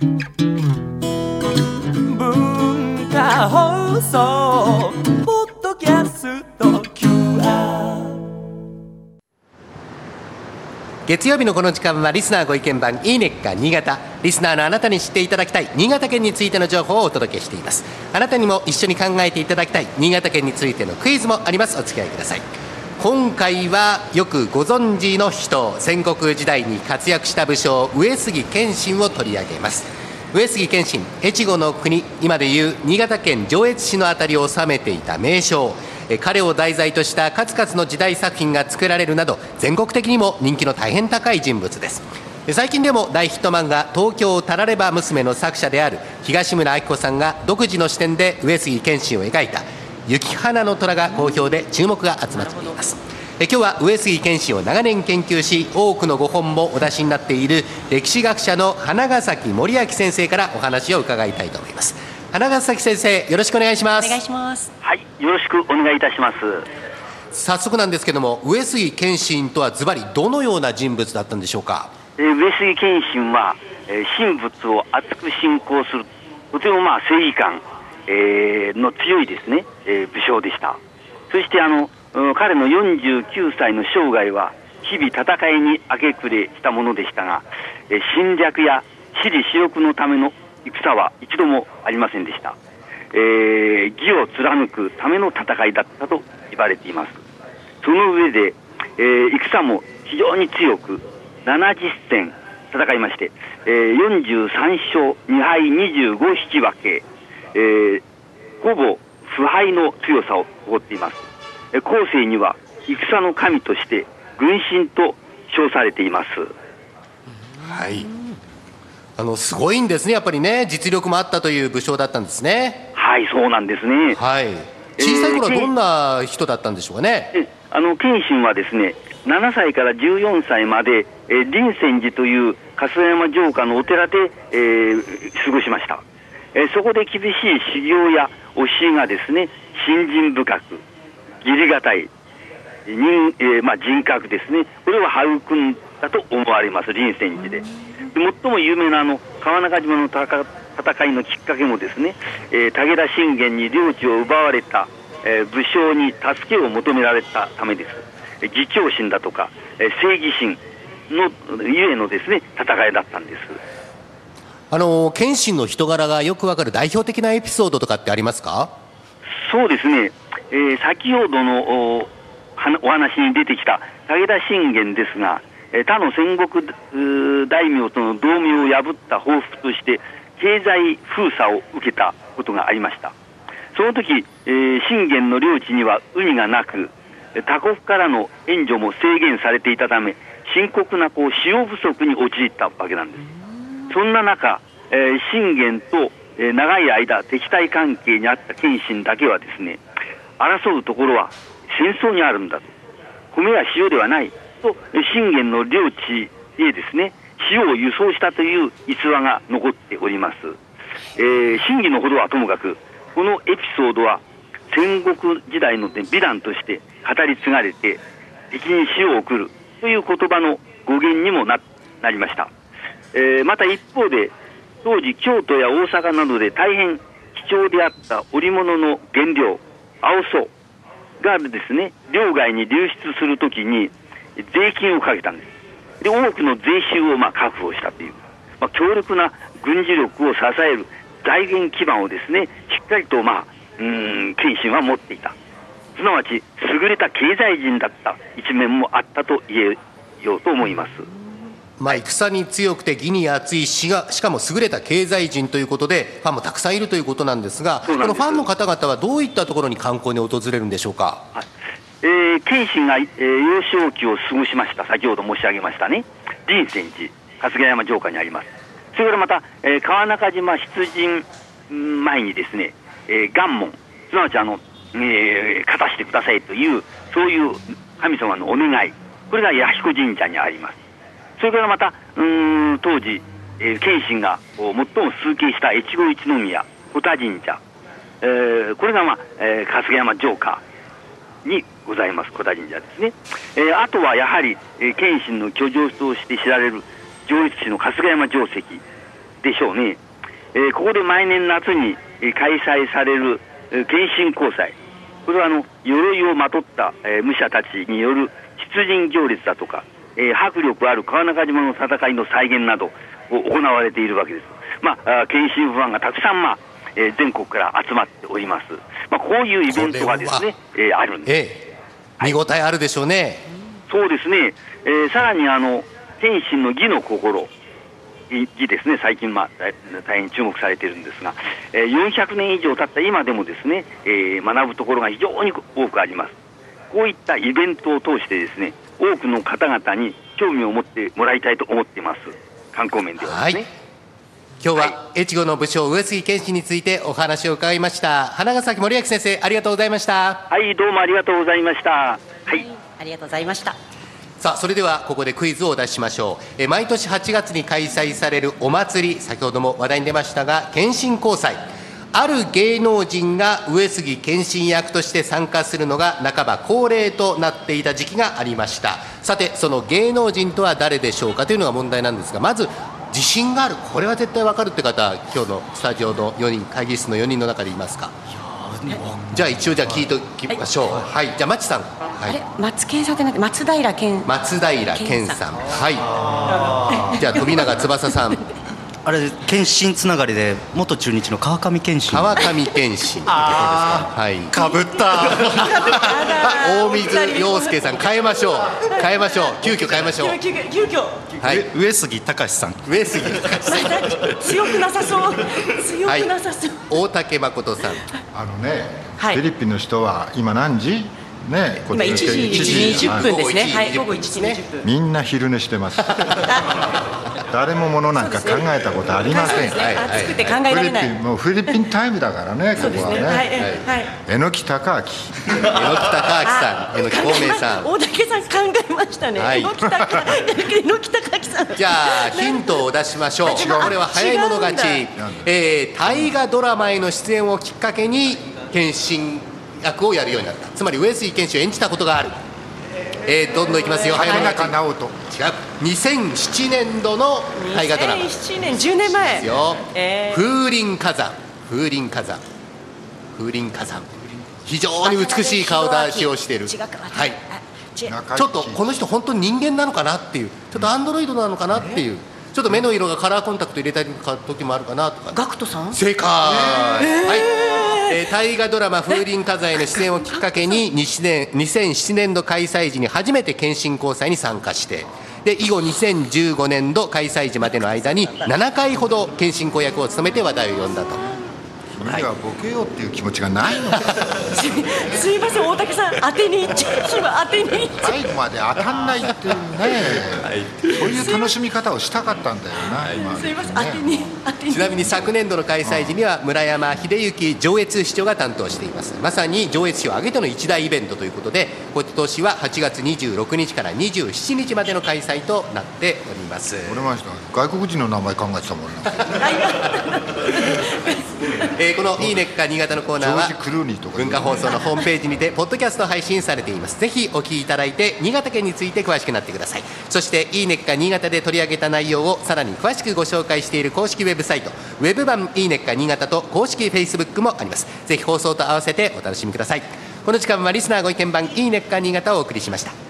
文化放送ポッドキャスト QR 月曜日のこの時間はリスナーご意見番いいねっか新潟。リスナーのあなたに知っていただきたい新潟県についての情報をお届けしています。あなたにも一緒に考えていただきたい新潟県についてのクイズもあります。お付き合いください。今回はよくご存知の人戦国時代に活躍した武将上杉謙信を取り上げます。上杉謙信越後の国今でいう新潟県上越市の辺りを治めていた名将。彼を題材とした数々の時代作品が作られるなど全国的にも人気の大変高い人物です。最近でも大ヒット漫画「東京タラレバ娘」の作者である東村明子さんが独自の視点で上杉謙信を描いた「雪花の虎」が好評で注目が集まっていますえ今日は上杉謙信を長年研究し多くのご本もお出しになっている歴史学者の花ヶ崎森明先生からお話を伺いたいと思います花ヶ崎先生よろしくお願いしますお願いします。はい、よろしくお願いいたします。早速なんですけども上杉謙信とはズバリどのような人物だったんでしょうか？えー上杉謙信は、えー神仏を熱く信仰する、とてもまあ正義感、えーの強いですね、えー武将でした。そしてあの、彼の49歳の生涯は、日々戦いに明け暮れしたものでしたが、えー侵略や私利私欲のための戦は一度もありませんでした。えー義を貫くための戦いだったと言われています。その上で、えー戦も非常に強く、70戦戦いまして、えー43勝2敗25引き分け、えーほぼ不敗の強さを誇っています。えー後世には戦の神として軍神と称されています。はい。あのすごいんですね。やっぱりね。実力もあったという武将だったんですね。はい、そうなんですね。はい。小さい頃はどんな人だったんでしょうかね、えあの謙信はですね7歳から14歳まで、えー林泉寺という春日山城下のお寺で、えー過ごしました、えそこで厳しい修行や教えがですね信心深く義理がたい人,、えーまあ、人格ですねこれを育んだと思われます林泉寺でで最も有名なあの川中島の戦いのきっかけもですね、えー武田信玄に領地を奪われた、えー武将に助けを求められたためです。義教心だとか、え正義心のゆえのですね戦いだったんです。あの謙信の人柄がよくわかる代表的なエピソードとかってありますか？そうですね、えー先ほどのおお話に出てきた武田信玄ですが、えー他の戦国大名との同盟を破った報復として経済封鎖を受けたことがありました。その時、えー信玄の領地にはウニがなく他国からの援助も制限されていたため深刻なこう塩不足に陥ったわけなんです。そんな中、えー信玄と、えー長い間敵対関係にあった謙信だけはですね争うところは戦争にあるんだと。米や塩ではないと信玄の領地へですね塩を輸送したという逸話が残っております、えー真偽のほどはともかくこのエピソードは戦国時代の、美談として語り継がれて敵に塩を送るという言葉の語源にもななりました。えーまた一方で当時京都や大阪などで大変貴重であった織物の原料青苧がですね領外に流出するときに税金をかけたんです。で多くの税収をまあ確保したという、まあ、強力な軍事力を支える財源基盤をですねしっかりとまあうん謙信は持っていた。すなわち優れた経済人だった一面もあったと言えようと思います。まあ、戦に強くて義に熱いしがしかも優れた経済人ということでファンもたくさんいるということなんですがこのファンの方々はどういったところに観光に訪れるんでしょうか？はい。えー、謙信が、えー幼少期を過ごしました、先ほど申し上げましたね、林泉寺、春日山城下にあります。それからまた、えー川中島出陣ん前にですね、えー願門、すなわちあの、えー勝たしてくださいという、そういう神様のお願い、これが弥彦神社にあります。それからまた、うん当時、えー謙信が最も崇敬した越後一宮、小田神社、えーこれが、まあえー春日山城下にございます小田神社ですね、えーあとはやはり、えー謙信の居城として知られる上越市の春日山城跡でしょうね。えーここで毎年夏に開催されるえー謙信交際。これはあの鎧をまとった、えー武者たちによる出陣行列だとか、えー迫力ある川中島の戦いの再現などを行われているわけです。まあ、あー謙信ファンがたくさん、まあえー全国から集まっております。まあ、こういうイベントがですね、えーあるんです。ええ見応えあるでしょうねそうですね、えーさらにあの天心の義の心、い義ですね、最近、まあ、大大変注目されているんですが、えー400年以上経った今でもですね、えー学ぶところが非常に多くあります。こういったイベントを通してですね、多くの方々に興味を持ってもらいたいと思っています。観光面でははいですね。今日は越後の武将上杉謙信についてお話を伺いました花ヶ崎森明先生ありがとうございましたはい、どうもありがとうございました。はい。ありがとうございました。さあそれではここでクイズをお出ししましょうえー毎年8月に開催されるお祭り先ほども話題に出ましたが謙信交際ある芸能人が上杉謙信役として参加するのが半ば恒例となっていた時期がありました。さてその芸能人とは誰でしょうかというのが問題なんですがまず自信がある。これは絶対わかるって方今日のスタジオの4人会議室の4人の中でいますか？じゃあ一応じゃあ聞いておきましょう。はい、じゃあマチさん、はいあれ、松健さんじゃなくて松平健。松平健さん。はい。じゃあ富永翼さんあれ謙信つながりで元中日の川上謙信川上健信はい。かぶった。大水洋介さん変えましょう。変えましょう急遽変えましょう。急遽急遽はい。上杉隆さん。上杉強くなさそう。強くなさそう。大竹誠さん。あのね、はい。フィリピンの人は今何時？ね今ちの1時人20分ですね。はい。はい、午後1時20分。みんな昼寝してます 誰も物なんか考えたことありません、はいはい。暑くて考えフィリられない。ピンもうフィリピンタイムだからねここはね。そうですね。はい、はい。榎木隆明榎木隆明さん。榎木孔明さん。大竹さん考えましたね。はい。榎木隆榎木隆さん。じゃあヒントを出しましょう。これは早い者勝ち。えー大河ドラマへの出演をきっかけに謙信役をやるようになった。つまり上杉謙信を演じたことがあるえーどんどんいきますよ。早い。竹者勝中直人ち。違う。2007年度の大河ドラマ。です2007年10年前。よ。えー。風林火山。風林火山。風林火山。非常に美しい顔立ちをしている。はい。ちょっとこの人本当に人間なのかなっていう。ちょっとアンドロイドなのかなっていう。ちょっと目の色がカラーコンタクト入れたり時もあるかなとか。ガクトさん？正解、はい、えー大河ドラマ「風林火山」への出演をきっかけに 20年2007年度開催時に初めて謙信交際に参加してで以後2015年度開催時までの間に7回ほど謙信公役を務めて話題を呼んだと。君にはボケようっていう気持ちがないの。か すすいません大竹さん当てに行っちゃう今当てに行っちゃ最後まで当たんないっていうね、そういう楽しみ方をしたかったんだよな、今うすいません当てに ちなみに昨年度の開催時には村山秀幸上越市長が担当しています。まさに上越市を挙げての一大イベントということで今年は8月26日から27日までの開催となっております。俺ました外国人の名前考えてたもんな。えーこの「いいねっか新潟」のコーナーは文化放送のホームページにてポッドキャスト配信されています。ぜひお聞きいただいて新潟県について詳しくなってください。そして「いいねっか新潟」で取り上げた内容をさらに詳しくご紹介している公式ウェブサイトウェブ版「いいねっか新潟」と公式フェイスブックもあります。ぜひ放送と合わせてお楽しみください。この時間はリスナーご意見番「いいねっか新潟」をお送りしました。